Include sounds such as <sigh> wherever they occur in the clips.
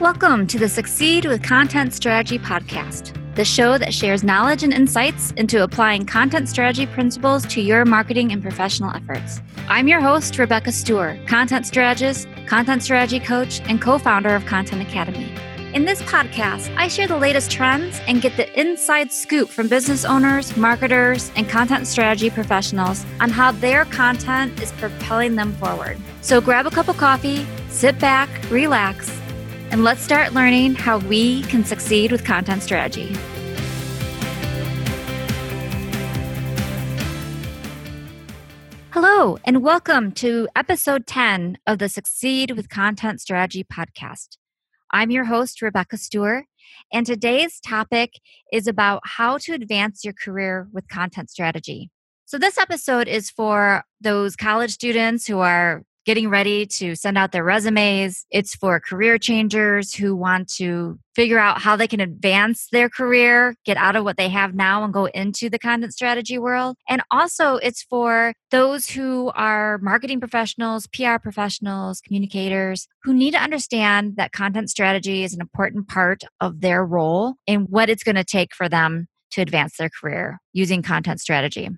Welcome to the Succeed with Content Strategy podcast, the show that shares knowledge and insights into applying content strategy principles to your marketing and professional efforts. I'm your host, Rebecca Stewart, content strategist, content strategy coach, and co founder of Content Academy. In this podcast, I share the latest trends and get the inside scoop from business owners, marketers, and content strategy professionals on how their content is propelling them forward. So grab a cup of coffee, sit back, relax, and let's start learning how we can succeed with content strategy. Hello, and welcome to episode 10 of the Succeed with Content Strategy podcast. I'm your host, Rebecca Stewart, and today's topic is about how to advance your career with content strategy. So, this episode is for those college students who are getting ready to send out their resumes. It's for career changers who want to figure out how they can advance their career, get out of what they have now and go into the content strategy world. And also, it's for those who are marketing professionals, PR professionals, communicators who need to understand that content strategy is an important part of their role and what it's going to take for them to advance their career using content strategy.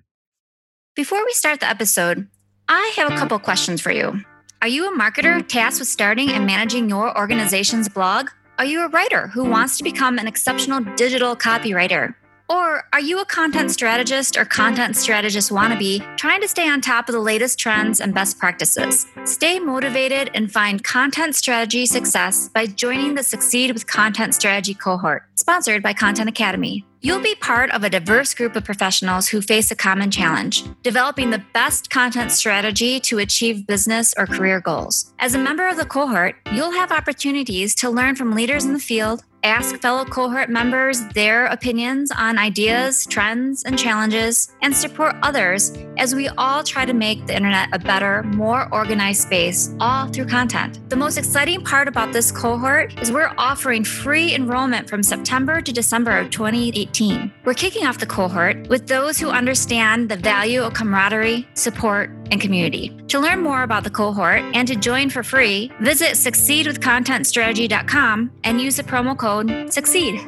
Before we start the episode, I have a couple questions for you. Are you a marketer tasked with starting and managing your organization's blog? Are you a writer who wants to become an exceptional digital copywriter? Or are you a content strategist or content strategist wannabe trying to stay on top of the latest trends and best practices? Stay motivated and find content strategy success by joining the Succeed with Content Strategy cohort, sponsored by Content Academy. You'll be part of a diverse group of professionals who face a common challenge developing the best content strategy to achieve business or career goals. As a member of the cohort, you'll have opportunities to learn from leaders in the field ask fellow cohort members their opinions on ideas, trends, and challenges, and support others as we all try to make the internet a better, more organized space, all through content. The most exciting part about this cohort is we're offering free enrollment from September to December of 2018. We're kicking off the cohort with those who understand the value of camaraderie, support, and community. To learn more about the cohort and to join for free, visit succeedwithcontentstrategy.com and use the promo code SUCCEED.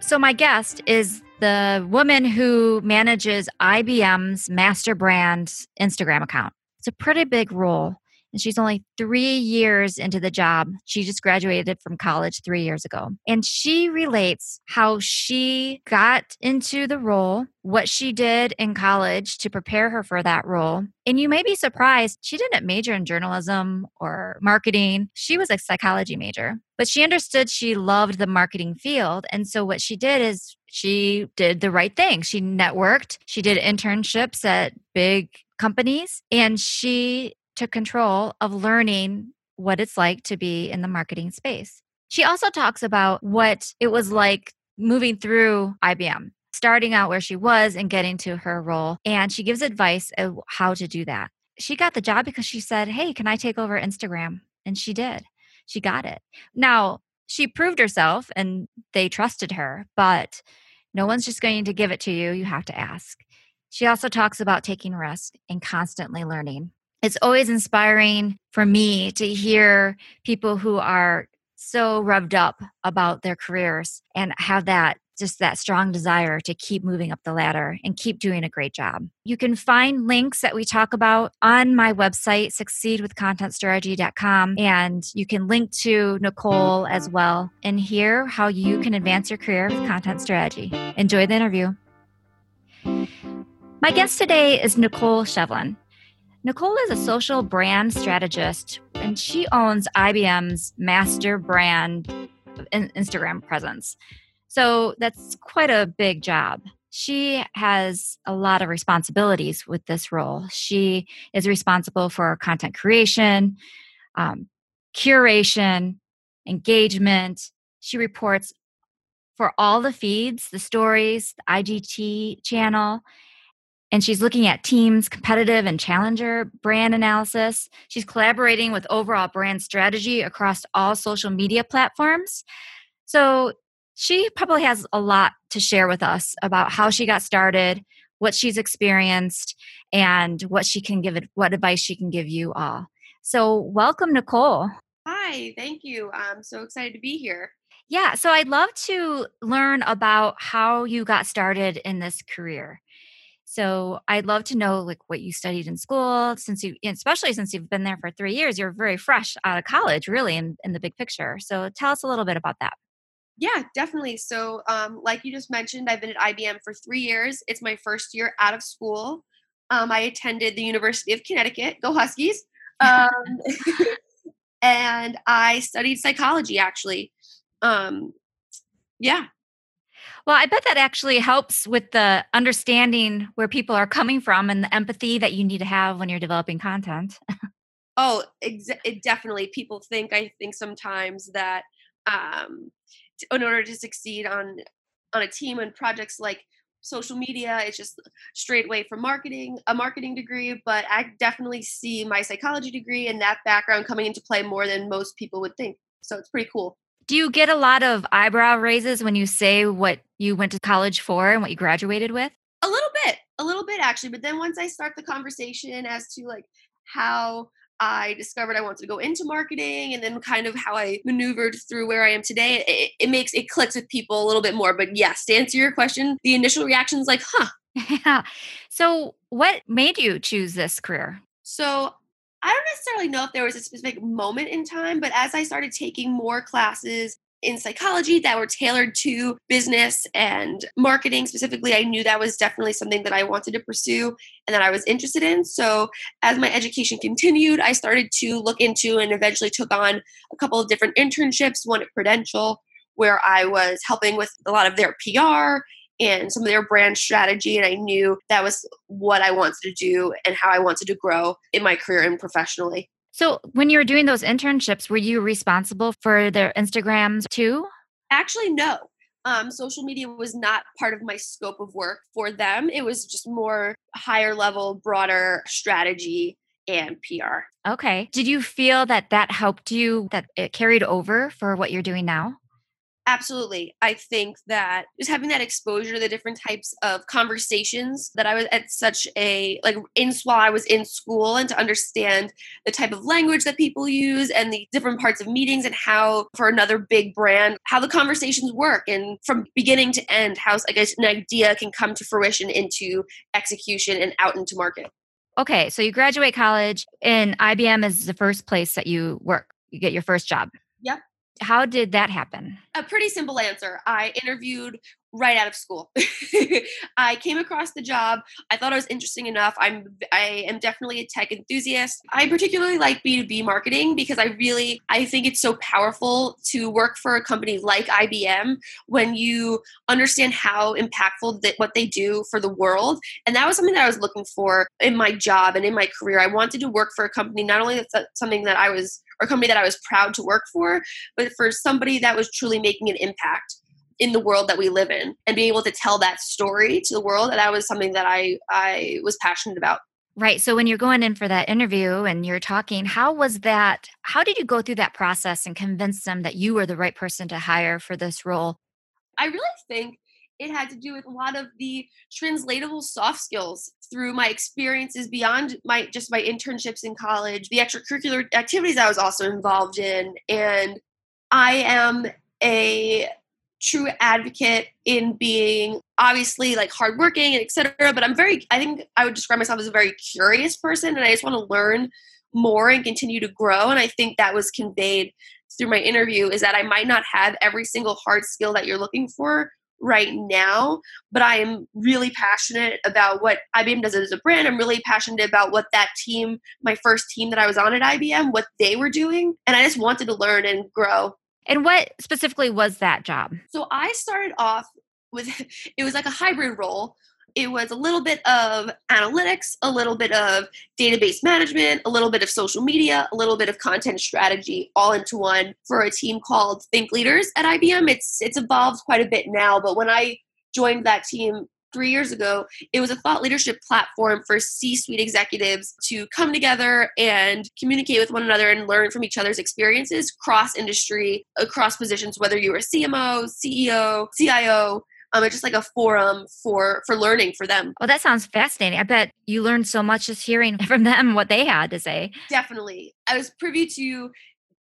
So, my guest is the woman who manages IBM's master brand Instagram account. It's a pretty big role and she's only three years into the job. She just graduated from college three years ago. And she relates how she got into the role, what she did in college to prepare her for that role. And you may be surprised, she didn't major in journalism or marketing. She was a psychology major, but she understood she loved the marketing field. And so what she did is she did the right thing. She networked, she did internships at big companies, and she took control of learning what it's like to be in the marketing space. She also talks about what it was like moving through IBM, starting out where she was and getting to her role. And she gives advice of how to do that. She got the job because she said, Hey, can I take over Instagram? And she did. She got it. Now, she proved herself and they trusted her, but no one's just going to give it to you. You have to ask. She also talks about taking risk and constantly learning it's always inspiring for me to hear people who are so revved up about their careers and have that just that strong desire to keep moving up the ladder and keep doing a great job. You can find links that we talk about on my website, succeedwithcontentstrategy.com, and you can link to Nicole as well and hear how you can advance your career with content strategy. Enjoy the interview. My guest today is Nicole Shevlin. Nicole is a social brand strategist and she owns IBM's master brand Instagram presence. So that's quite a big job. She has a lot of responsibilities with this role. She is responsible for content creation, um, curation, engagement. She reports for all the feeds, the stories, the IGTV channel, and she's looking at teams, competitive and challenger brand analysis. She's collaborating with overall brand strategy across all social media platforms. So she probably has a lot to share with us about how she got started, what she's experienced, and what she can give it, what advice she can give you all. So welcome, Nicole. Hi, Hi, thank you. I'm so excited to be here. Yeah, so I'd love to learn about how you got started in this career. So I'd love to know like what you studied in school since you especially since you've been there for 3 years, you're very fresh out of college really in, in the big picture. So tell us a little bit about that. Yeah, definitely. So, um, like you just mentioned, I've been at IBM for three years. It's my first year out of school. Um, I attended the University of Connecticut. Go Huskies! Um, <laughs> <laughs> and I studied psychology. Actually, um, yeah. Well, I bet that actually helps with the understanding where people are coming from and the empathy that you need to have when you're developing content. Oh, ex- it definitely. People think I think sometimes that um, t- in order to succeed on on a team and projects like social media, it's just straight away from marketing, a marketing degree. But I definitely see my psychology degree and that background coming into play more than most people would think. So it's pretty cool. Do you get a lot of eyebrow raises when you say what you went to college for and what you graduated with? A little bit, a little bit actually. But then once I start the conversation as to like how I discovered I wanted to go into marketing and then kind of how I maneuvered through where I am today, it, it makes it clicks with people a little bit more. But yes, to answer your question, the initial reaction is like, huh. <laughs> Yeah. So, what made you choose this career? So I don't necessarily know if there was a specific moment in time, but as I started taking more classes in psychology that were tailored to business and marketing specifically, I knew that was definitely something that I wanted to pursue and that I was interested in. So, as my education continued, I started to look into and eventually took on a couple of different internships, one at Prudential, where I was helping with a lot of their PR and some of their brand strategy. And I knew that was what I wanted to do and how I wanted to grow in my career and professionally. So, when you were doing those internships, were you responsible for their Instagrams too? Actually, no. Um, social media was not part of my scope of work for them. It was just more higher level, broader strategy and PR. Okay. Did you feel that that helped you, that it carried over for what you're doing now? Absolutely. I think that just having that exposure to the different types of conversations that I was at such a like in while I was in school and to understand the type of language that people use and the different parts of meetings and how for another big brand how the conversations work and from beginning to end how I guess an idea can come to fruition into execution and out into market. Okay, so you graduate college and IBM is the first place that you work. You get your first job. How did that happen? A pretty simple answer. I interviewed right out of school. <laughs> I came across the job. I thought it was interesting enough. I'm I am definitely a tech enthusiast. I particularly like B2B marketing because I really I think it's so powerful to work for a company like IBM when you understand how impactful that what they do for the world. And that was something that I was looking for in my job and in my career. I wanted to work for a company not only that's something that I was or a company that I was proud to work for, but for somebody that was truly making an impact in the world that we live in and being able to tell that story to the world that was something that i i was passionate about. Right. So when you're going in for that interview and you're talking how was that how did you go through that process and convince them that you were the right person to hire for this role? I really think it had to do with a lot of the translatable soft skills through my experiences beyond my just my internships in college the extracurricular activities i was also involved in and i am a true advocate in being obviously like hardworking and etc. But I'm very, I think I would describe myself as a very curious person, and I just want to learn more and continue to grow. And I think that was conveyed through my interview is that I might not have every single hard skill that you're looking for right now, but I am really passionate about what IBM does as a brand. I'm really passionate about what that team, my first team that I was on at IBM, what they were doing. And I just wanted to learn and grow and what specifically was that job? So I started off with <laughs> it was like a hybrid role. It was a little bit of analytics, a little bit of database management, a little bit of social media, a little bit of content strategy, all into one for a team called Think Leaders at IBM. It's it's evolved quite a bit now, but when I joined that team three years ago, it was a thought leadership platform for C suite executives to come together and communicate with one another and learn from each other's experiences cross industry, across positions, whether you were CMO, CEO, CIO. Um, it's just like a forum for for learning for them. Well, that sounds fascinating. I bet you learned so much just hearing <laughs> from them what they had to say. Definitely, I was privy to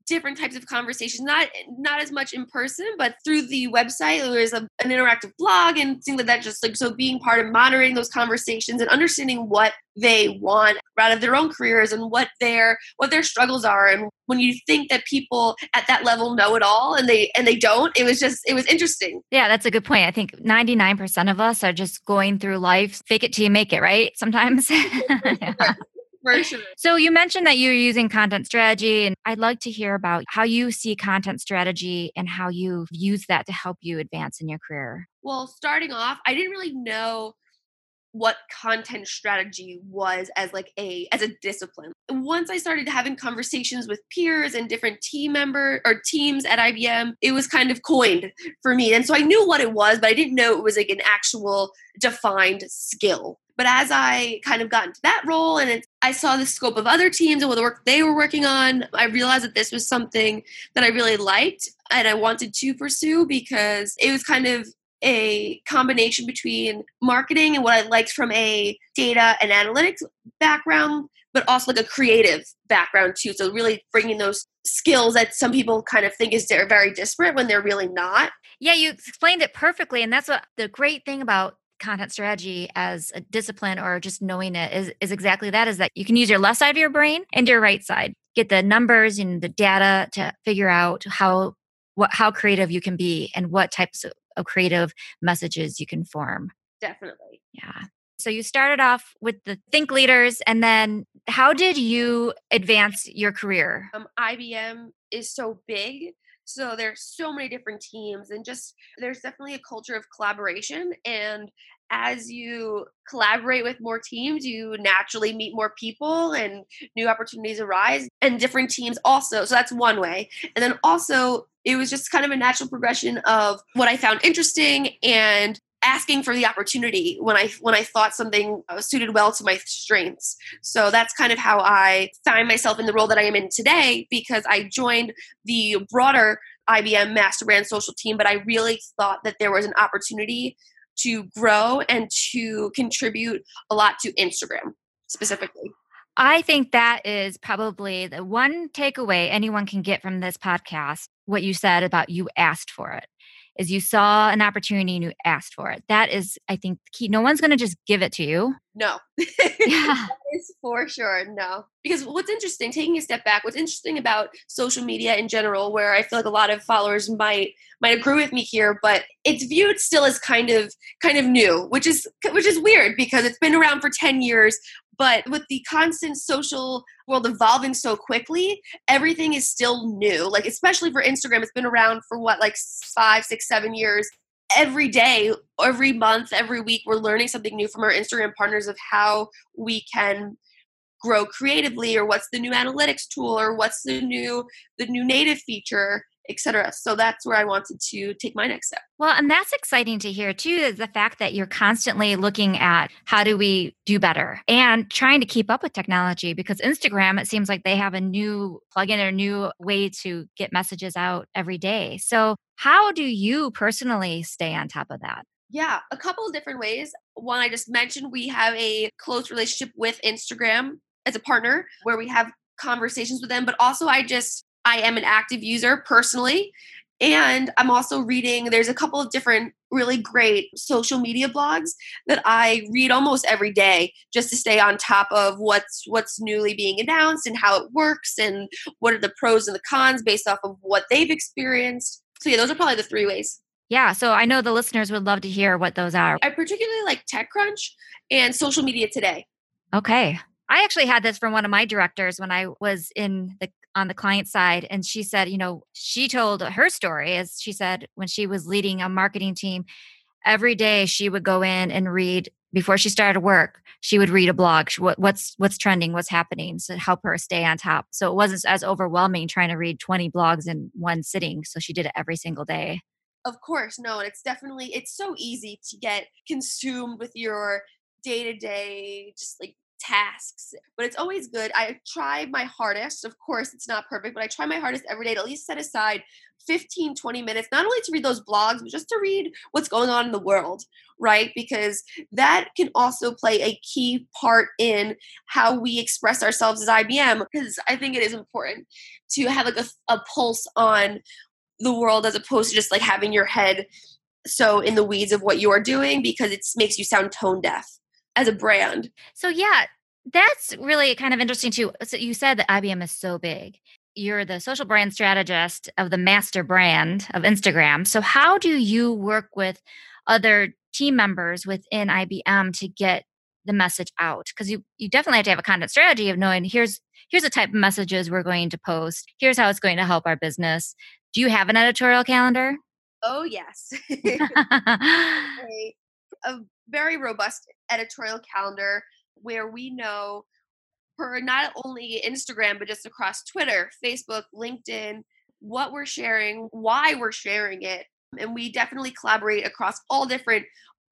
different types of conversations not not as much in person but through the website there is a, an interactive blog and things like that just like so being part of moderating those conversations and understanding what they want out of their own careers and what their what their struggles are. And when you think that people at that level know it all and they and they don't it was just it was interesting. Yeah that's a good point. I think 99% of us are just going through life fake it till you make it right? Sometimes. <laughs> <laughs> Yeah. For <laughs> sure. So you mentioned that you're using content strategy, and I'd like to hear about how you see content strategy and how you use that to help you advance in your career. Well, starting off, I didn't really know what content strategy was as like a as a discipline once i started having conversations with peers and different team member or teams at ibm it was kind of coined for me and so i knew what it was but i didn't know it was like an actual defined skill but as I kind of got into that role and it, I saw the scope of other teams and what the work they were working on, I realized that this was something that I really liked and I wanted to pursue because it was kind of a combination between marketing and what I liked from a data and analytics background, but also like a creative background too. So really bringing those skills that some people kind of think is they're very disparate when they're really not. Yeah, you explained it perfectly, and that's what the great thing about content strategy as a discipline or just knowing it is, is exactly that is that you can use your left side of your brain and your right side. Get the numbers and the data to figure out how what how creative you can be and what types of, of creative messages you can form. Definitely. Yeah. So you started off with the think leaders and then how did you advance your career? Um, ibm is so big so there's so many different teams and just there's definitely a culture of collaboration and as you collaborate with more teams, you naturally meet more people and new opportunities arise and different teams also. So that's one way. And then also, it was just kind of a natural progression of what I found interesting and asking for the opportunity when I when I thought something uh, suited well to my strengths. So that's kind of how I find myself in the role that I am in today because I joined the broader IBM Master Brand Social team, but I really thought that there was an opportunity to grow and to contribute a lot to Instagram specifically. I think that is probably the one takeaway anyone can get from this podcast. What you said about you asked for it is you saw an opportunity and you asked for it. That is, I think, key. No one's going to just give it to you. No. <laughs> yeah. For sure. No. Because what's interesting, taking a step back, what's interesting about social media in general, where I feel like a lot of followers might might agree with me here, but it's viewed still as kind of kind of new, which is which is weird because it's been around for 10 years, but with the constant social world evolving so quickly, everything is still new. Like, especially for Instagram, it's been around for what, like five, six, seven years. Every day, every month, every week, we're learning something new from our Instagram partners of how we can grow creatively or what's the new analytics tool or what's the new the new native feature etc. So that's where I wanted to take my next step. Well, and that's exciting to hear too, is the fact that you're constantly looking at how do we do better and trying to keep up with technology because Instagram, it seems like they have a new plugin or new way to get messages out every day. So how do you personally stay on top of that? Yeah, a couple of different ways. One, I just mentioned we have a close relationship with Instagram as a partner where we have conversations with them, but also I just I am an active user personally. And I'm also reading, there's a couple of different really great social media blogs that I read almost every day just to stay on top of what's what's newly being announced and how it works and what are the pros and the cons based off of what they've experienced. So yeah, those are probably the three ways. Yeah, so I know the listeners would love to hear what those are. I particularly like TechCrunch and Social Media Today. Okay. I actually had this from one of my directors when I was in the on the client side and she said you know she told her story as she said when she was leading a marketing team every day she would go in and read before she started work she would read a blog what, what's what's trending what's happening to help her stay on top. So it wasn't as overwhelming trying to read 20 blogs in one sitting so she did it every single day. Of course no and it's definitely it's so easy to get consumed with your day to day just like tasks, but it's always good. I try my hardest. Of course, it's not perfect, but I try my hardest every day to at least set aside 15, 20 minutes, not only to read those blogs, but just to read what's going on in the world, right? Because that can also play a key part in how we express ourselves as IBM. Because I think it is important to have like a, a pulse on the world as opposed to just like having your head so in the weeds of what you're doing because it makes you sound tone deaf as a brand. So yeah, that's really kind of interesting too. So you said that IBM is so big. You're the social brand strategist of the master brand of Instagram. So how do you work with other team members within IBM to get the message out? Because you you definitely have to have a content strategy of knowing here's here's the type of messages we're going to post. Here's how it's going to help our business. Do you have an editorial calendar? Oh yes. <laughs> <laughs> a, a very robust editorial calendar where we know for not only Instagram, but just across Twitter, Facebook, LinkedIn, what we're sharing, why we're sharing it. And we definitely collaborate across all different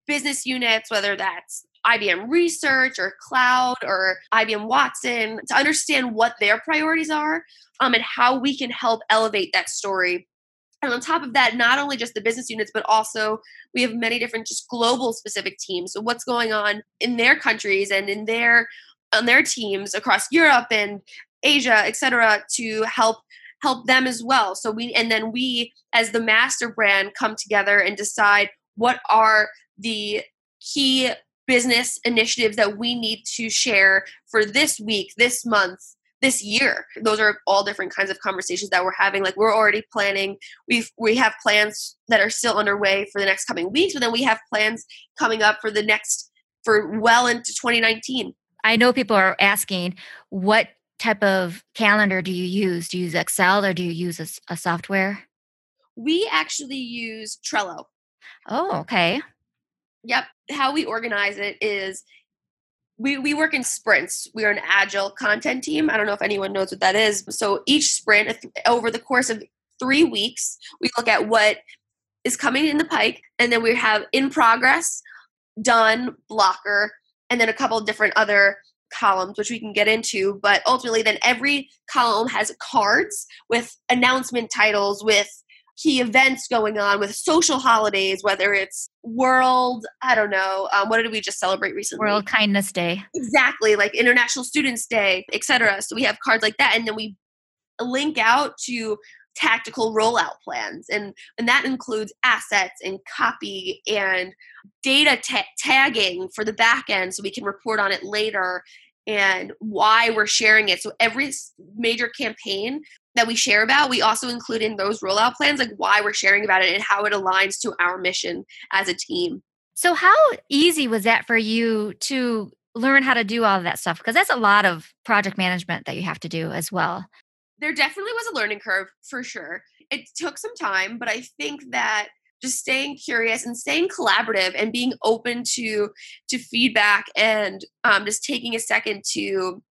business units, whether that's IBM Research or Cloud or IBM Watson, to understand what their priorities are um, and how we can help elevate that story and on top of that, not only just the business units, but also we have many different just global specific teams. So what's going on in their countries and in their on their teams across Europe and Asia, et cetera, to help help them as well. So we and then we as the master brand come together and decide what are the key business initiatives that we need to share for this week, this month, this year. Those are all different kinds of conversations that we're having. Like we're already planning we've we have plans that are still underway for the next coming weeks but then we have plans coming up for the next for well into 2019 i know people are asking what type of calendar do you use? Do you use excel or do you use a, a software? We actually use trello. Oh okay. Yep. How we organize it is we, we work in sprints. We are an agile content team. I don't know if anyone knows what that is. So each sprint, over the course of three weeks, we look at what is coming in the pike, and then we have in progress, done, blocker, and then a couple of different other columns, which we can get into. But ultimately, then every column has cards with announcement titles, with key events going on with social holidays, whether it's World, I don't know, um, what did we just celebrate recently? World Kindness Day. Exactly, like International Students Day, etc. So we have cards like that, and then we link out to tactical rollout plans and and that includes assets and copy and data ta- tagging for the back end so we can report on it later and why we're sharing it so every major campaign that we share about, we also include in those rollout plans, like why we're sharing about it and how it aligns to our mission as a team. So, how easy was that for you to learn how to do all of that stuff? Because that's a lot of project management that you have to do as well. There definitely was a learning curve for sure. It took some time, but I think that just staying curious and staying collaborative and being open to to feedback and um, just taking a second to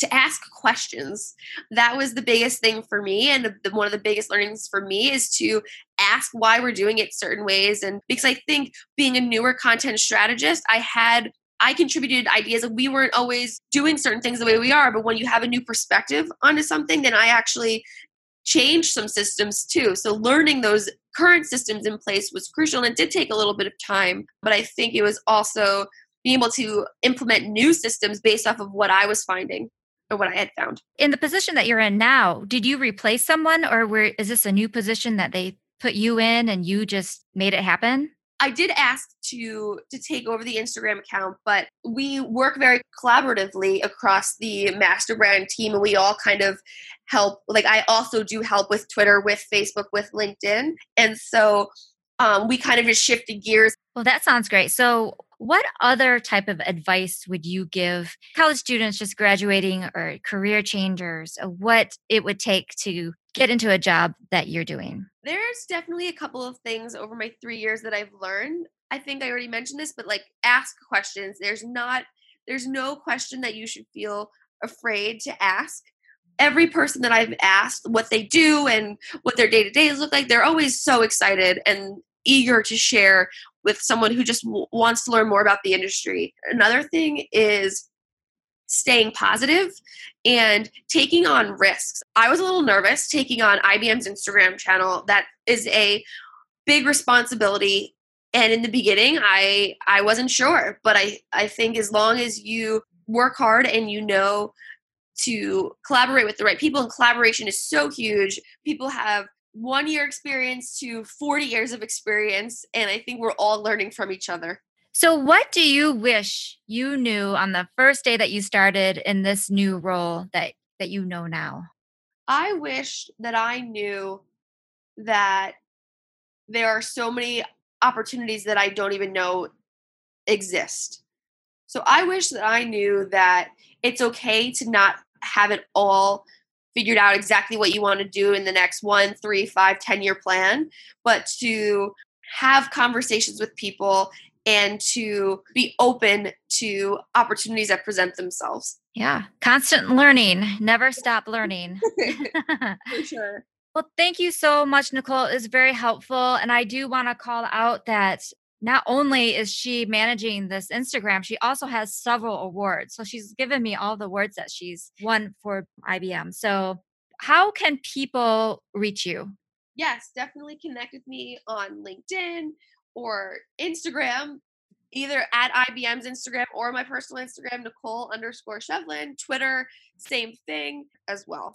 to ask questions. That was the biggest thing for me. And the, one of the biggest learnings for me is to ask why we're doing it certain ways. And because I think being a newer content strategist, I had I contributed ideas of we weren't always doing certain things the way we are, but when you have a new perspective onto something, then I actually changed some systems too. So learning those current systems in place was crucial and it did take a little bit of time, but I think it was also being able to implement new systems based off of what I was finding or what I had found. In the position that you're in now, did you replace someone or were, is this a new position that they put you in and you just made it happen? I did ask to to take over the Instagram account, but we work very collaboratively across the master brand team and we all kind of help like I also do help with Twitter, with Facebook, with LinkedIn. And so um, we kind of just shifted gears. Well, that sounds great. So what other type of advice would you give college students just graduating or career changers what it would take to get into a job that you're doing? There's definitely a couple of things over my 3 years that I've learned. I think I already mentioned this, but like ask questions. There's not there's no question that you should feel afraid to ask every person that I've asked what they do and what their day to days look like, they're always so excited and eager to share with someone who just w- wants to learn more about the industry. Another thing is staying positive and taking on risks. I was a little nervous taking on IBM's Instagram channel. That is a big responsibility and in the beginning I I wasn't sure, but I I think as long as you work hard and you know to collaborate with the right people and collaboration is so huge. People have one year experience to 40 years of experience and I think we're all learning from each other. So, what do you wish you knew on the first day that you started in this new role that that you know now? I wish that I knew that there are so many opportunities that I don't even know exist. So, I wish that I knew that it's okay to not have it all figured out exactly what you want to do in the next one, three, five, ten year plan, but to have conversations with people and to be open to opportunities that present themselves. Yeah, constant learning, never stop learning. <laughs> <laughs> For sure. Well, thank you so much, Nicole. It's very helpful. And I do want to call out that not only is she managing this Instagram, she also has several awards. So she's given me all the awards that she's won for IBM. So, how can people reach you? Yes, definitely connect with me on LinkedIn or Instagram, either at IBM's Instagram or my personal Instagram, Nicole underscore Shevlin. Twitter, same thing as well.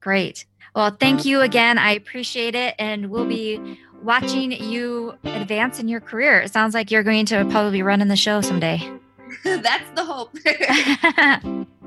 Great. Well, thank you mm-hmm. again. I appreciate it. And we'll be watching you advance in your career. It sounds like you're going to probably be running the show someday. <laughs> That's the hope. <laughs>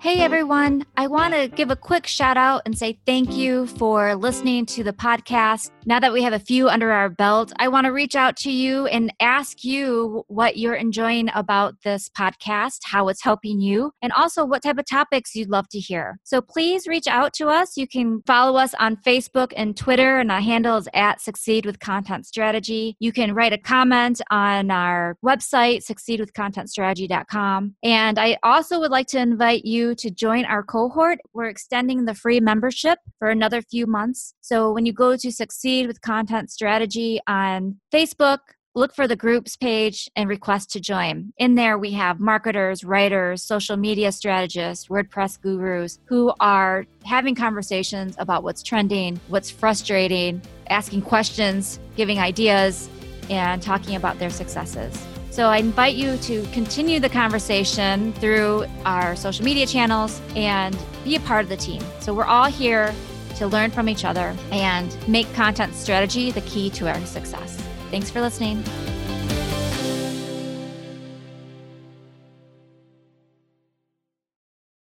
Hey everyone, I want to give a quick shout out and say thank you for listening to the podcast. Now that we have a few under our belt, I want to reach out to you and ask you what you're enjoying about this podcast, how it's helping you, and also what type of topics you'd love to hear. So please reach out to us. You can follow us on Facebook and Twitter, and our handle is at Succeed with Content Strategy. You can write a comment on our website, succeedwithcontentstrategy.com. And I also would like to invite to join our cohort. We're extending the free membership for another few months. So when you go to Succeed with Content Strategy on Facebook, look for the groups page and request to join. In there, we have marketers, writers, social media strategists, WordPress gurus who are having conversations about what's trending, what's frustrating, asking questions, giving ideas, and talking about their successes. So I invite you to continue the conversation through our social media channels and be a part of the team. So we're all here to learn from each other and make content strategy the key to our success. Thanks for listening.